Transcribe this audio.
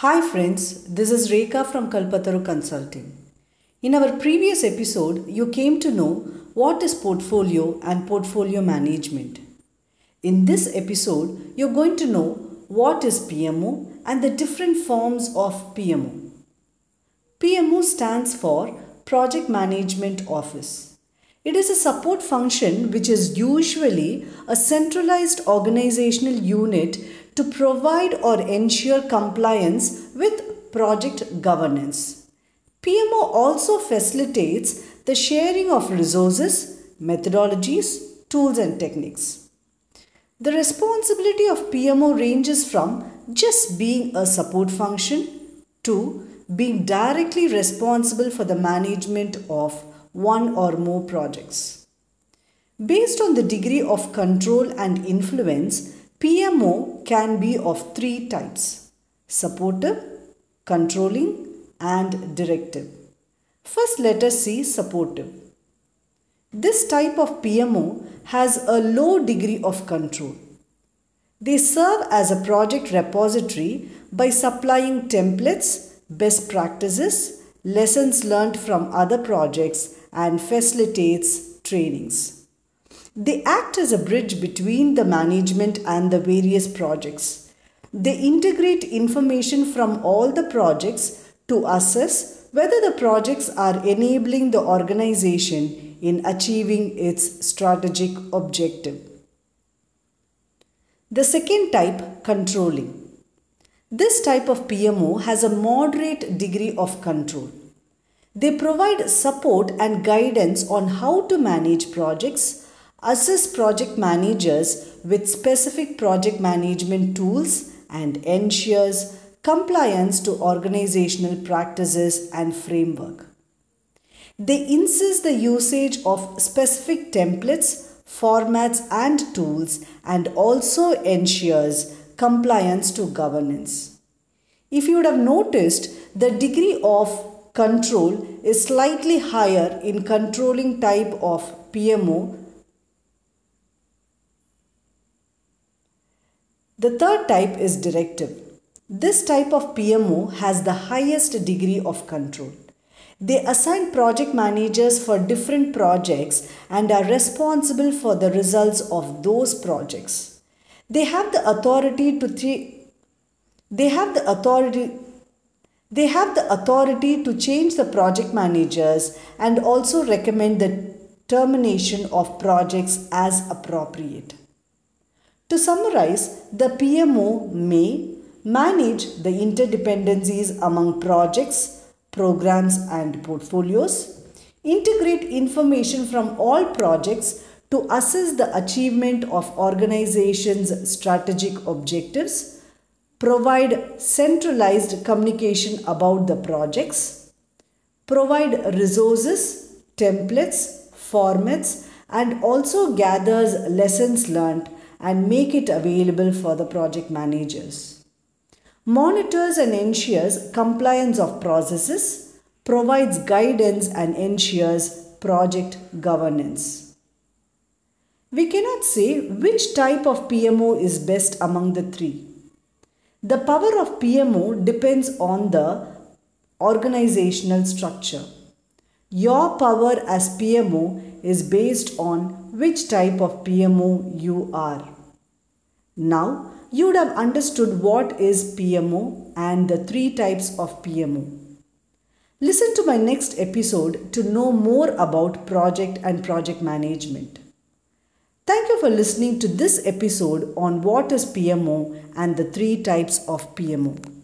Hi friends, this is Rekha from Kalpataru Consulting. In our previous episode, you came to know what is portfolio and portfolio management. In this episode, you're going to know what is PMO and the different forms of PMO. PMO stands for Project Management Office. It is a support function which is usually a centralized organizational unit to provide or ensure compliance with project governance. PMO also facilitates the sharing of resources, methodologies, tools, and techniques. The responsibility of PMO ranges from just being a support function to being directly responsible for the management of one or more projects. Based on the degree of control and influence, PMO can be of three types supportive, controlling, and directive. First, let us see supportive. This type of PMO has a low degree of control. They serve as a project repository by supplying templates, best practices, lessons learned from other projects, and facilitates trainings. They act as a bridge between the management and the various projects. They integrate information from all the projects to assess whether the projects are enabling the organization in achieving its strategic objective. The second type, controlling. This type of PMO has a moderate degree of control. They provide support and guidance on how to manage projects assist project managers with specific project management tools and ensures compliance to organizational practices and framework. They insist the usage of specific templates, formats and tools and also ensures compliance to governance. If you would have noticed, the degree of control is slightly higher in controlling type of PMO The third type is directive. This type of PMO has the highest degree of control. They assign project managers for different projects and are responsible for the results of those projects. They have the authority to they have the authority they have the authority to change the project managers and also recommend the termination of projects as appropriate. To summarize, the PMO may manage the interdependencies among projects, programs and portfolios, integrate information from all projects to assess the achievement of organization's strategic objectives, provide centralized communication about the projects, provide resources, templates, formats and also gathers lessons learned and make it available for the project managers. Monitors and ensures compliance of processes, provides guidance and ensures project governance. We cannot say which type of PMO is best among the three. The power of PMO depends on the organizational structure. Your power as PMO is based on which type of PMO you are. Now, you would have understood what is PMO and the three types of PMO. Listen to my next episode to know more about project and project management. Thank you for listening to this episode on what is PMO and the three types of PMO.